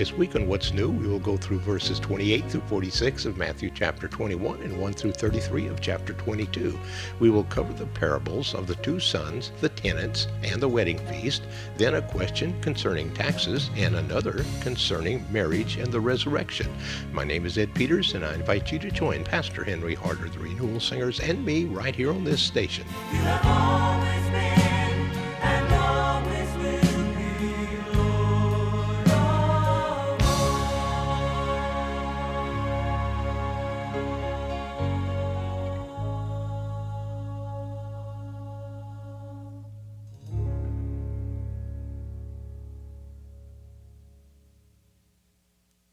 This week on What's New, we will go through verses 28 through 46 of Matthew chapter 21 and 1 through 33 of chapter 22. We will cover the parables of the two sons, the tenants, and the wedding feast, then a question concerning taxes, and another concerning marriage and the resurrection. My name is Ed Peters, and I invite you to join Pastor Henry Harder, the Renewal Singers, and me right here on this station.